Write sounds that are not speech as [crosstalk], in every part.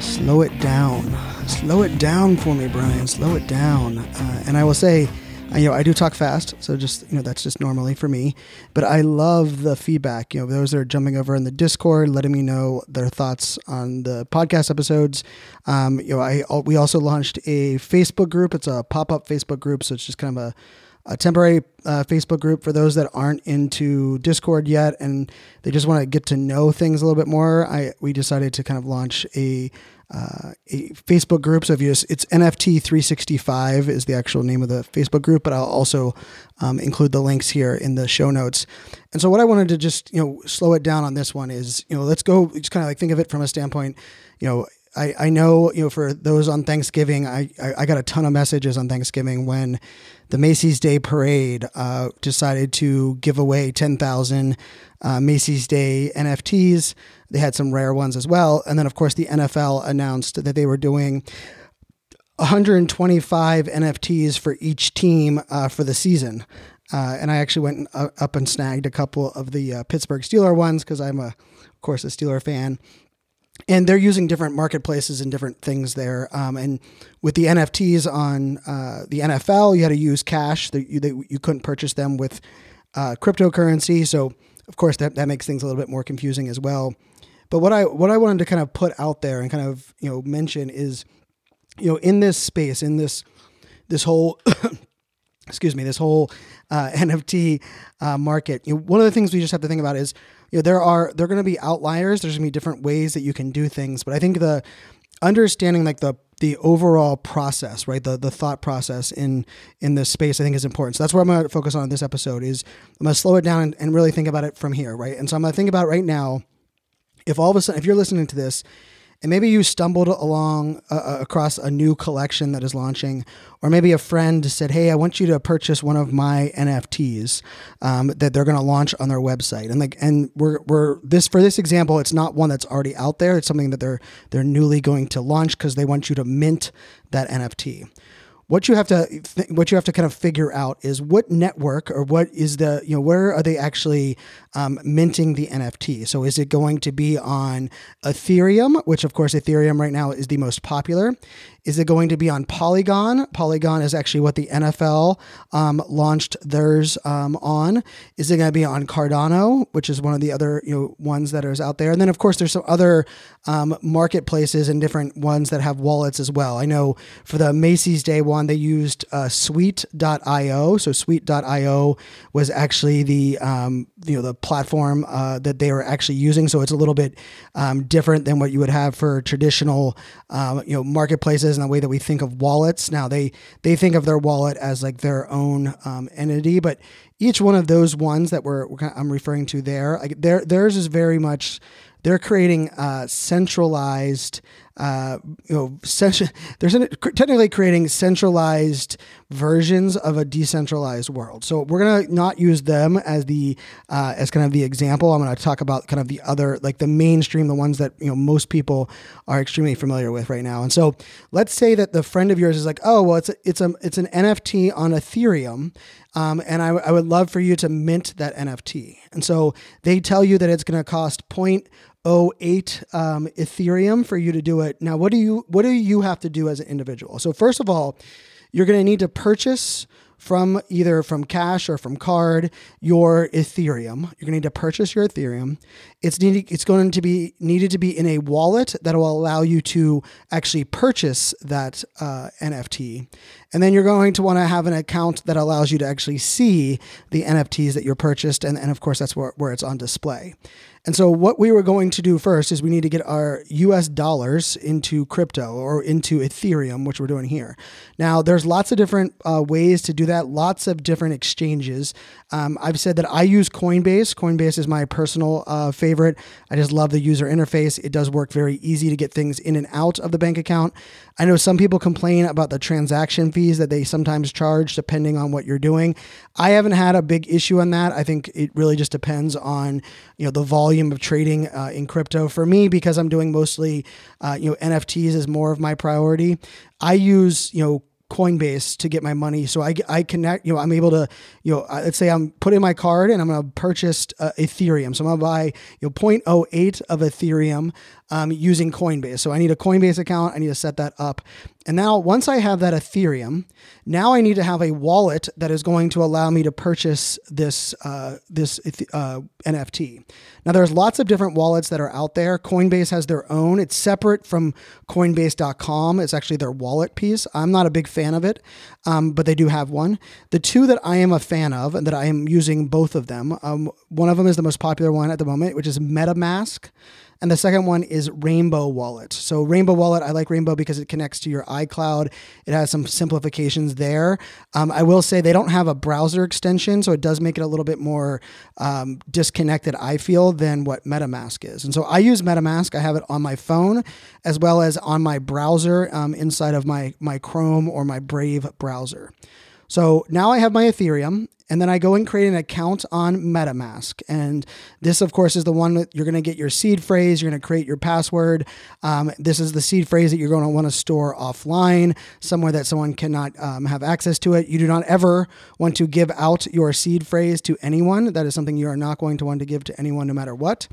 slow it down. Slow it down for me, Brian. Slow it down. Uh, and I will say, you know, I do talk fast, so just you know, that's just normally for me. But I love the feedback. You know, those that are jumping over in the Discord, letting me know their thoughts on the podcast episodes. Um, you know, I we also launched a Facebook group. It's a pop up Facebook group, so it's just kind of a a temporary uh, Facebook group for those that aren't into Discord yet and they just want to get to know things a little bit more. I we decided to kind of launch a uh, a Facebook group. So if you it's NFT 365 is the actual name of the Facebook group, but I'll also um, include the links here in the show notes. And so what I wanted to just you know slow it down on this one is you know let's go just kind of like think of it from a standpoint you know I, I know you know for those on Thanksgiving I, I, I got a ton of messages on Thanksgiving when the Macy's Day Parade uh, decided to give away 10,000 uh, Macy's Day NFTs. They had some rare ones as well. And then, of course, the NFL announced that they were doing 125 NFTs for each team uh, for the season. Uh, and I actually went up and snagged a couple of the uh, Pittsburgh Steeler ones because I'm, a, of course, a Steeler fan and they're using different marketplaces and different things there. Um, and with the NFTs on uh, the NFL, you had to use cash. That you, you couldn't purchase them with uh, cryptocurrency. So of course that, that makes things a little bit more confusing as well. But what I what I wanted to kind of put out there and kind of you know mention is, you know, in this space, in this this whole [coughs] excuse me, this whole uh, [laughs] NFT uh, market. You know, one of the things we just have to think about is you know there are there are going to be outliers. There's going to be different ways that you can do things, but I think the understanding like the the overall process, right? The the thought process in in this space, I think is important. So that's where I'm going to focus on in this episode. Is I'm going to slow it down and, and really think about it from here, right? And so I'm going to think about right now. If all of a sudden, if you're listening to this and maybe you stumbled along uh, uh, across a new collection that is launching, or maybe a friend said, "Hey, I want you to purchase one of my NFTs um, that they're going to launch on their website." And like, and we're we're this for this example, it's not one that's already out there. It's something that they're they're newly going to launch because they want you to mint that NFT what you have to th- what you have to kind of figure out is what network or what is the you know where are they actually um, minting the NFT? So is it going to be on Ethereum, which of course Ethereum right now is the most popular? Is it going to be on Polygon? Polygon is actually what the NFL um, launched theirs um, on. Is it going to be on Cardano, which is one of the other you know ones that is out there? And then of course there's some other um, marketplaces and different ones that have wallets as well. I know for the Macy's Day one, they used uh, Sweet.io. So Sweet.io was actually the um, you know the platform uh, that they were actually using. So it's a little bit um, different than what you would have for traditional um, you know marketplaces and the way that we think of wallets. Now they they think of their wallet as like their own um, entity, but each one of those ones that we're, we're I'm referring to there, like their theirs is very much they're creating uh, centralized uh, you know, there's an, technically creating centralized versions of a decentralized world. So we're gonna not use them as the uh, as kind of the example. I'm gonna talk about kind of the other, like the mainstream, the ones that you know most people are extremely familiar with right now. And so let's say that the friend of yours is like, oh well, it's a, it's a it's an NFT on Ethereum. Um, and I, I would love for you to mint that NFT. And so they tell you that it's going to cost point 08 um, Ethereum for you to do it. Now, what do you what do you have to do as an individual? So first of all, you're going to need to purchase from either from cash or from card your Ethereum. You're going to need to purchase your Ethereum. It's needed, it's going to be needed to be in a wallet that will allow you to actually purchase that uh, NFT. And then you're going to want to have an account that allows you to actually see the NFTs that you're purchased. And, and of course, that's where, where it's on display. And so, what we were going to do first is we need to get our US dollars into crypto or into Ethereum, which we're doing here. Now, there's lots of different uh, ways to do that, lots of different exchanges. Um, I've said that I use Coinbase. Coinbase is my personal uh, favorite. I just love the user interface. It does work very easy to get things in and out of the bank account. I know some people complain about the transaction fees that they sometimes charge depending on what you're doing. I haven't had a big issue on that. I think it really just depends on you know the volume of trading uh, in crypto. For me, because I'm doing mostly uh, you know NFTs is more of my priority. I use you know Coinbase to get my money. So I, I connect, you know, I'm able to, you know, let's say I'm putting my card and I'm going to purchase uh, Ethereum. So I'm going to buy, you know, 0.08 of Ethereum um, using Coinbase. So I need a Coinbase account. I need to set that up. And now once I have that Ethereum, now I need to have a wallet that is going to allow me to purchase this uh, this uh, NFT. Now there's lots of different wallets that are out there. Coinbase has their own. It's separate from Coinbase.com. It's actually their wallet piece. I'm not a big fan of it, um, but they do have one. The two that I am a fan of and that I am using both of them. Um, one of them is the most popular one at the moment, which is MetaMask. And the second one is Rainbow Wallet. So, Rainbow Wallet, I like Rainbow because it connects to your iCloud. It has some simplifications there. Um, I will say they don't have a browser extension, so it does make it a little bit more um, disconnected, I feel, than what MetaMask is. And so, I use MetaMask. I have it on my phone as well as on my browser um, inside of my, my Chrome or my Brave browser. So now I have my Ethereum and then I go and create an account on MetaMask. And this, of course, is the one that you're going to get your seed phrase. You're going to create your password. Um, this is the seed phrase that you're going to want to store offline, somewhere that someone cannot um, have access to it. You do not ever want to give out your seed phrase to anyone. That is something you are not going to want to give to anyone, no matter what.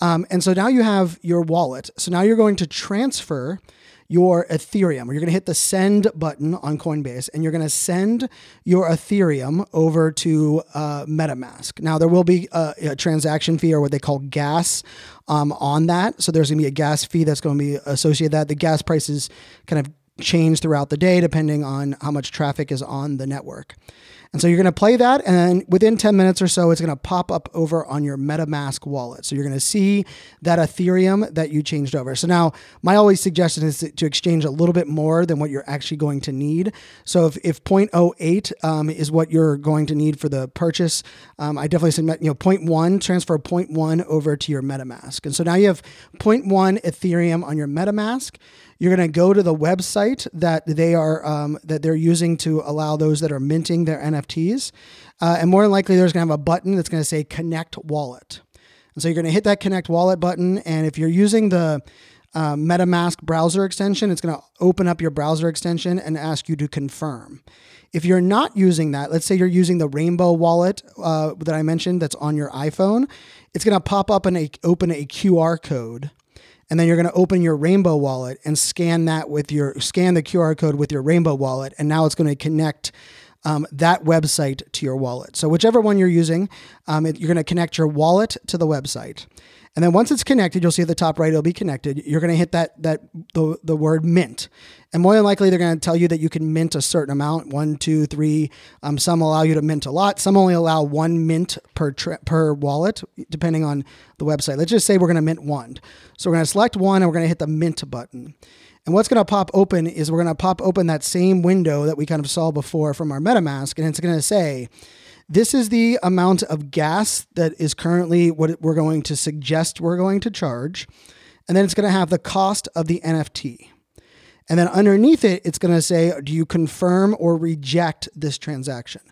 Um, and so now you have your wallet. So now you're going to transfer your Ethereum. You're going to hit the send button on Coinbase and you're going to send your Ethereum over to uh, MetaMask. Now, there will be a, a, transaction fee or what they call gas um, on that. So there's going to be a gas fee that's going to be associated that. The gas prices kind of change throughout the day depending on how much traffic is on the network. And so you're going to play that, and within 10 minutes or so, it's going to pop up over on your MetaMask wallet. So you're going to see that Ethereum that you changed over. So now, my always suggestion is to exchange a little bit more than what you're actually going to need. So if, if 0.08 um, is what you're going to need for the purchase, um, I definitely say, you know, 0.1, transfer 0.1 over to your MetaMask. And so now you have 0.1 Ethereum on your MetaMask. You're going to go to the website that they are um, that they're using to allow those that are minting their NFTs, uh, and more than likely there's going to have a button that's going to say Connect Wallet. And so you're going to hit that Connect Wallet button, and if you're using the uh, MetaMask browser extension, it's going to open up your browser extension and ask you to confirm. If you're not using that, let's say you're using the Rainbow wallet uh, that I mentioned that's on your iPhone, it's going to pop up and open a QR code and then you're going to open your Rainbow wallet and scan that with your scan the QR code with your Rainbow wallet, and now it's going to connect um, that website to your wallet. So whichever one you're using, um, it, you're going to connect your wallet to the website. And then once it's connected, you'll see at the top right, it'll be connected. You're going to hit that that the, the word mint. And more than likely, they're going to tell you that you can mint a certain amount one, two, three. Um, some allow you to mint a lot. Some only allow one mint per, tra- per wallet, depending on the website. Let's just say we're going to mint one. So we're going to select one and we're going to hit the mint button. And what's going to pop open is we're going to pop open that same window that we kind of saw before from our MetaMask. And it's going to say, this is the amount of gas that is currently what we're going to suggest we're going to charge. And then it's going to have the cost of the NFT. And then underneath it, it's going to say, do you confirm or reject this transaction?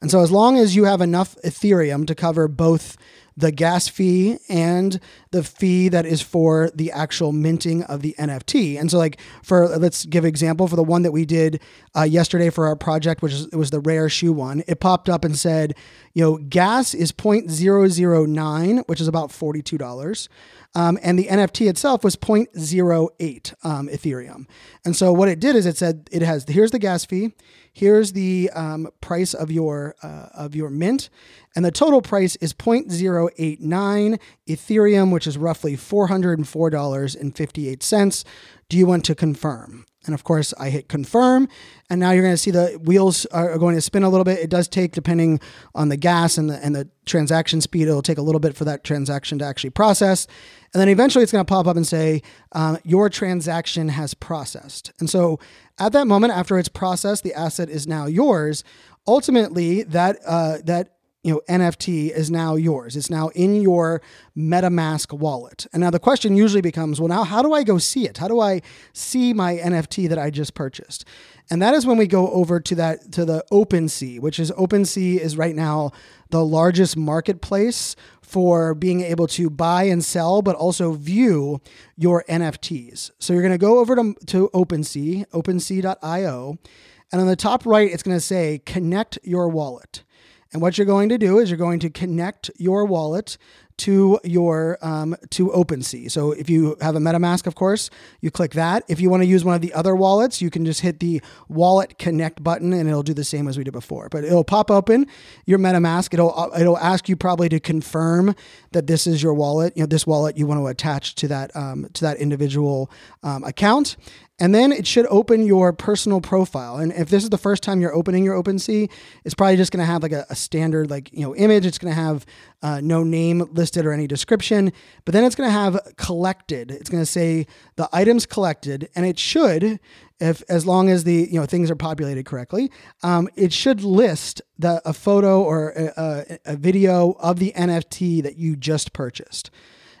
And so, as long as you have enough Ethereum to cover both the gas fee and the fee that is for the actual minting of the NFT. And so, like for let's give example for the one that we did uh, yesterday for our project, which is, it was the rare shoe one. It popped up and said, you know, gas is 0.009, which is about forty two dollars. Um, and the NFT itself was 0.08 um, Ethereum. And so what it did is it said it has here's the gas fee, here's the um, price of your uh, of your mint, and the total price is 0.089 Ethereum, which is roughly $404.58. Do you want to confirm? And of course, I hit confirm, and now you're going to see the wheels are going to spin a little bit. It does take, depending on the gas and the and the transaction speed, it'll take a little bit for that transaction to actually process, and then eventually it's going to pop up and say um, your transaction has processed. And so at that moment, after it's processed, the asset is now yours. Ultimately, that uh, that you know NFT is now yours. It's now in your MetaMask wallet. And now the question usually becomes, well, now how do I go see it? How do I see my NFT that I just purchased? And that is when we go over to that to the OpenSea, which is OpenSea is right now the largest marketplace for being able to buy and sell, but also view your NFTs. So you're going to go over to, to OpenSea, OpenSea.io, and on the top right, it's going to say connect your wallet. And what you're going to do is you're going to connect your wallet to your um, to OpenSea. So if you have a MetaMask, of course, you click that. If you want to use one of the other wallets, you can just hit the Wallet Connect button, and it'll do the same as we did before. But it'll pop open your MetaMask. It'll uh, it'll ask you probably to confirm that this is your wallet. You know, this wallet you want to attach to that um, to that individual um, account. And then it should open your personal profile. And if this is the first time you're opening your OpenSea, it's probably just going to have like a, a, standard like you know image. It's going to have uh, no name listed or any description. But then it's going to have collected. It's going to say the items collected, and it should, if as long as the you know things are populated correctly, um, it should list the a photo or a, a, a video of the NFT that you just purchased.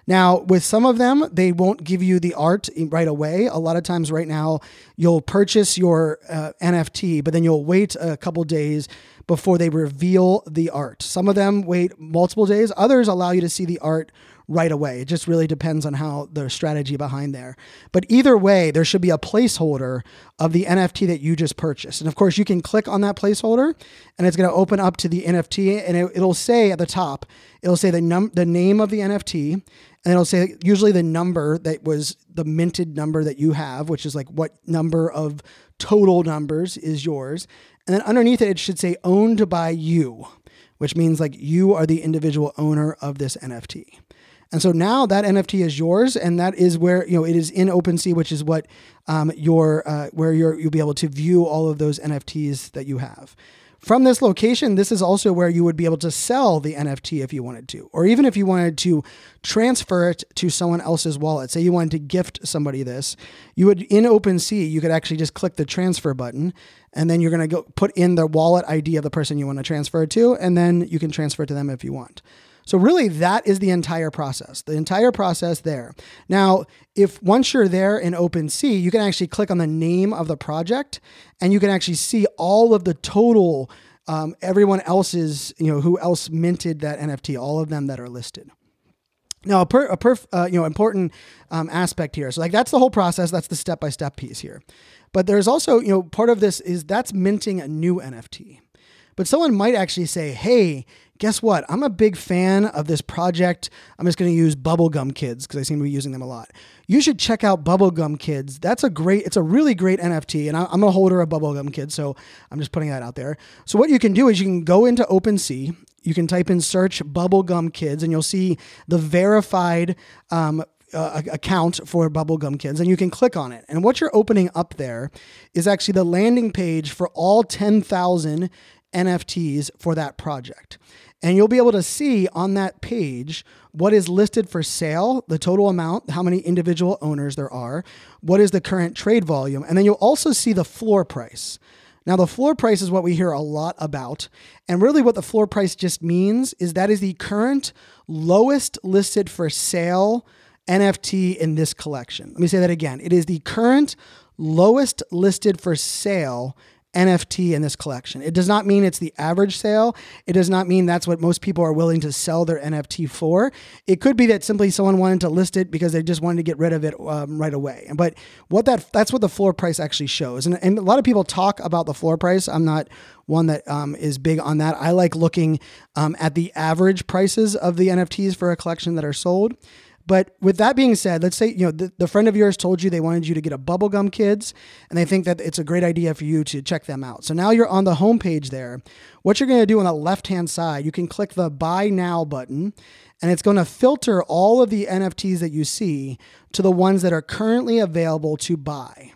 Now, with some of them, they won't give you the art right away. A lot of times, right now, you'll purchase your uh, NFT, but then you'll wait a couple days before they reveal the art. Some of them wait multiple days, others allow you to see the art right away. It just really depends on how the strategy behind there. But either way, there should be a placeholder of the NFT that you just purchased. And of course, you can click on that placeholder and it's going to open up to the NFT and it, will say at the top, it'll say the num the name of the NFT and it'll say usually the number that was the minted number that you have, which is like what number of total numbers is yours. And then underneath it, it should say owned by you, which means like you are the individual owner of this NFT. And so now that NFT is yours, and that is where you know it is in OpenSea, which is what um, your uh, where you're you'll be able to view all of those NFTs that you have. From this location, this is also where you would be able to sell the NFT if you wanted to, or even if you wanted to transfer it to someone else's wallet. Say you wanted to gift somebody this, you would in OpenSea, you could actually just click the transfer button, and then you're going to go put in the wallet ID of the person you want to transfer it to, and then you can transfer it to them if you want. So really that is the entire process. The entire process there. Now, if once you're there in OpenSea, you can actually click on the name of the project and you can actually see all of the total um, everyone else's, you know, who else minted that NFT, all of them that are listed. Now, a, per, a perf, uh, you know important um, aspect here. So, like that's the whole process. That's the step by step piece here. But there's also, you know, part of this is that's minting a new NFT. But someone might actually say, hey, guess what? I'm a big fan of this project. I'm just going to use Bubblegum Kids because I seem to be using them a lot. You should check out Bubblegum Kids. That's a great, it's a really great NFT. And I, am a holder of Bubblegum Kids, so I'm just putting that out there. So what you can do is you can go into OpenSea. You can type in search Bubblegum Kids, and you'll see the verified um, uh, account for Bubblegum Kids, and you can click on it. And what you're opening up there is actually the landing page for all 10,000 NFTs for that project. And you'll be able to see on that page what is listed for sale, the total amount, how many individual owners there are, what is the current trade volume, and then you'll also see the floor price. Now, the floor price is what we hear a lot about. And really, what the floor price just means is that is the current lowest listed for sale NFT in this collection. Let me say that again. It is the current lowest listed for sale NFT in this collection. It does not mean it's the average sale. It does not mean that's what most people are willing to sell their NFT for. It could be that simply someone wanted to list it because they just wanted to get rid of it um, right away. But what that that's what the floor price actually shows. And, and a lot of people talk about the floor price. I'm not one that um, is big on that. I like looking um, at the average prices of the NFTs for a collection that are sold. But with that being said, let's say you know the, the friend of yours told you they wanted you to get a Bubblegum Kids, and they think that it's a great idea for you to check them out. So now you're on the homepage there. What you're going to do on the left hand side, you can click the Buy Now button, and it's going to filter all of the NFTs that you see to the ones that are currently available to buy.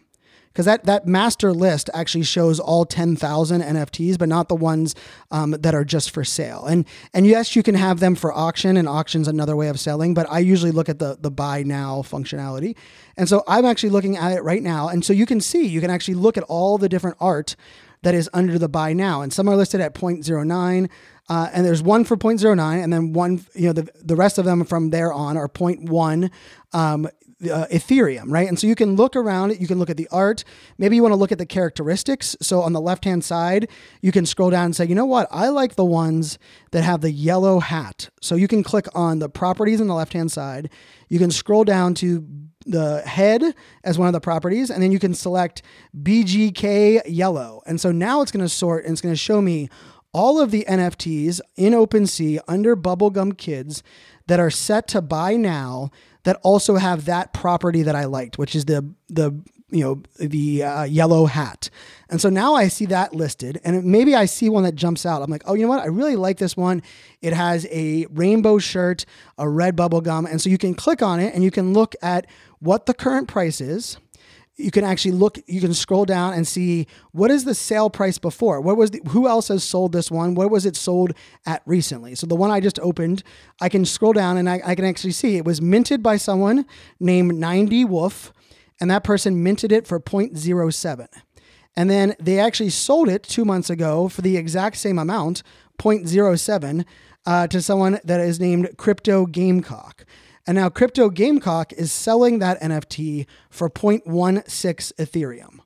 Because that that master list actually shows all 10,000 NFTs, but not the ones um, that are just for sale. And and yes, you can have them for auction, and auction's another way of selling. But I usually look at the the buy now functionality, and so I'm actually looking at it right now, and so you can see you can actually look at all the different art that is under the buy now, and some are listed at 0.09. Uh, and there's one for 0.09, and then one, you know, the, the rest of them from there on are 0.1 um, uh, Ethereum, right? And so you can look around it, you can look at the art. Maybe you want to look at the characteristics. So on the left hand side, you can scroll down and say, you know what? I like the ones that have the yellow hat. So you can click on the properties on the left hand side. You can scroll down to the head as one of the properties, and then you can select BGK yellow. And so now it's going to sort and it's going to show me all of the NFTs in OpenSea under Bubblegum Kids that are set to buy now that also have that property that I liked, which is the the you know the uh, yellow hat. And so now I see that listed, and maybe I see one that jumps out. I'm like, oh, you know what? I really like this one. It has a rainbow shirt, a red bubble gum, and so you can click on it and you can look at what the current price is you can actually look you can scroll down and see what is the sale price before? What was the, who else has sold this one? What was it sold at recently? So the one i just opened i can scroll down and i, I can actually see it was minted by someone named 90 wolf and that person minted it for 0.07 and then they actually sold it two months ago for the exact same amount 0.07 uh, to someone that is named crypto gamecock and now Crypto Gamecock is selling that NFT for 0.16 Ethereum.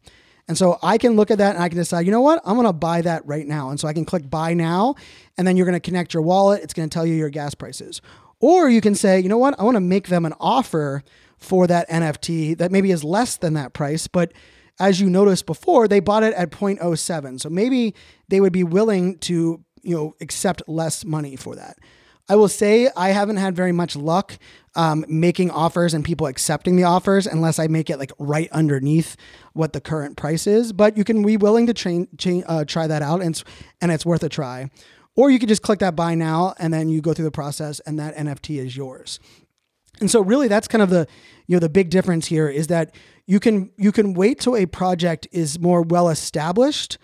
And so I can look at that and I can decide, you know what? I'm going to buy that right now. And so I can click buy now, and then you're going to connect your wallet. It's going to tell you your gas prices. Or you can say, you know what? I want to make them an offer for that NFT that maybe is less than that price, but as you noticed before, they bought it at 0.07. So maybe they would be willing to, you know, accept less money for that. I will say I haven't had very much luck um, making offers and people accepting the offers unless I make it like right underneath what the current price is. But you can be willing to uh, try that out, and it's, and it's worth a try. Or you could just click that buy now, and then you go through the process, and that NFT is yours. And so, really, that's kind of the you know the big difference here is that you can you can wait till a project is more well established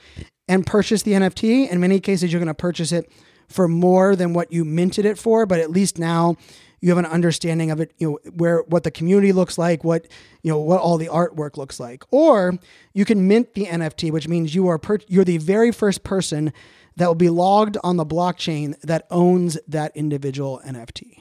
and purchase the NFT. In many cases, you're going to purchase it for more than what you minted it for, but at least now you have an understanding of it, you know, where what the community looks like, what you know, what all the artwork looks like. Or you can mint the NFT, which means you are per- you're the very first person that will be logged on the blockchain that owns that individual NFT.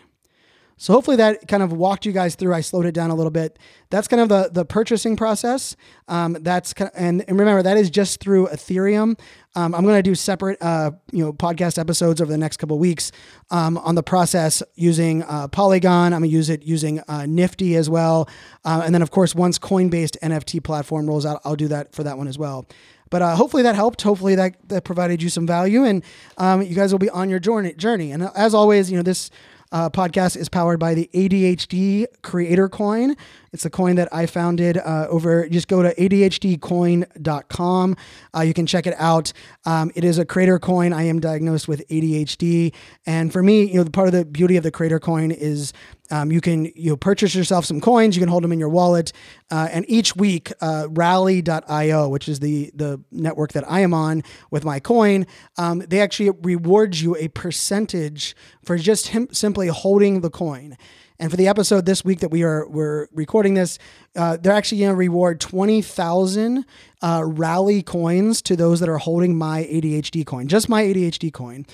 So hopefully that kind of walked you guys through. I slowed it down a little bit. That's kind of the the purchasing process. Um, that's kind of, and, and remember that is just through Ethereum. Um, I'm going to do separate uh, you know podcast episodes over the next couple weeks um, on the process using uh, Polygon. I'm going to use it using uh, Nifty as well, uh, and then of course once Coinbase NFT platform rolls out, I'll do that for that one as well. But uh, hopefully that helped. Hopefully that, that provided you some value, and um, you guys will be on your journey. And uh, as always, you know this uh, podcast is powered by the ADHD Creator Coin. It's a coin that I founded uh, over, just go to ADHDcoin.com. Uh, you can check it out. Um, it is a creator coin. I am diagnosed with ADHD. And for me, you know, the part of the beauty of the creator coin is um, you can you know, purchase yourself some coins. You can hold them in your wallet. Uh, and each week, uh, Rally.io, which is the the network that I am on with my coin, um, they actually reward you a percentage for just him simply holding the coin. And for the episode this week that we are we're recording this, uh, they're actually going to reward twenty thousand uh, rally coins to those that are holding my ADHD coin, just my ADHD coin.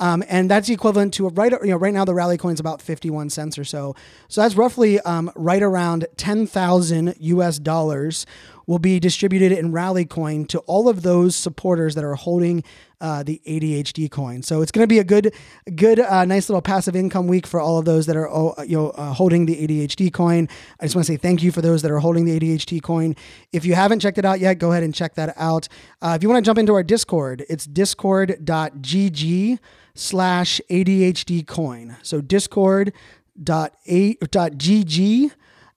Um, and that's equivalent to right, you know, right now the rally coin is about 51 cents or so. So that's roughly um, right around 10,000 US dollars will be distributed in Rally Coin to all of those supporters that are holding uh, the ADHD coin. So it's going to be a good, good, uh, nice little passive income week for all of those that are, oh, you know, uh, holding the ADHD coin. I just want to say thank you for those that are holding the ADHD coin. If you haven't checked it out yet, go ahead and check that out. Uh, if you want to jump into our Discord, it's discord.gg slash ADHD coin. So discord.gg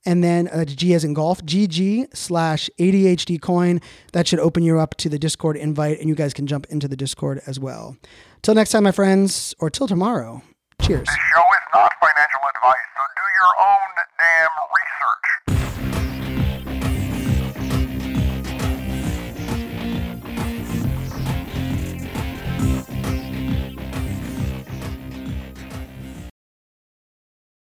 and then uh, G as in golf, GG slash ADHD coin. That should open you up to the Discord invite, and you guys can jump into the Discord as well. Till next time, my friends, or till tomorrow. Cheers.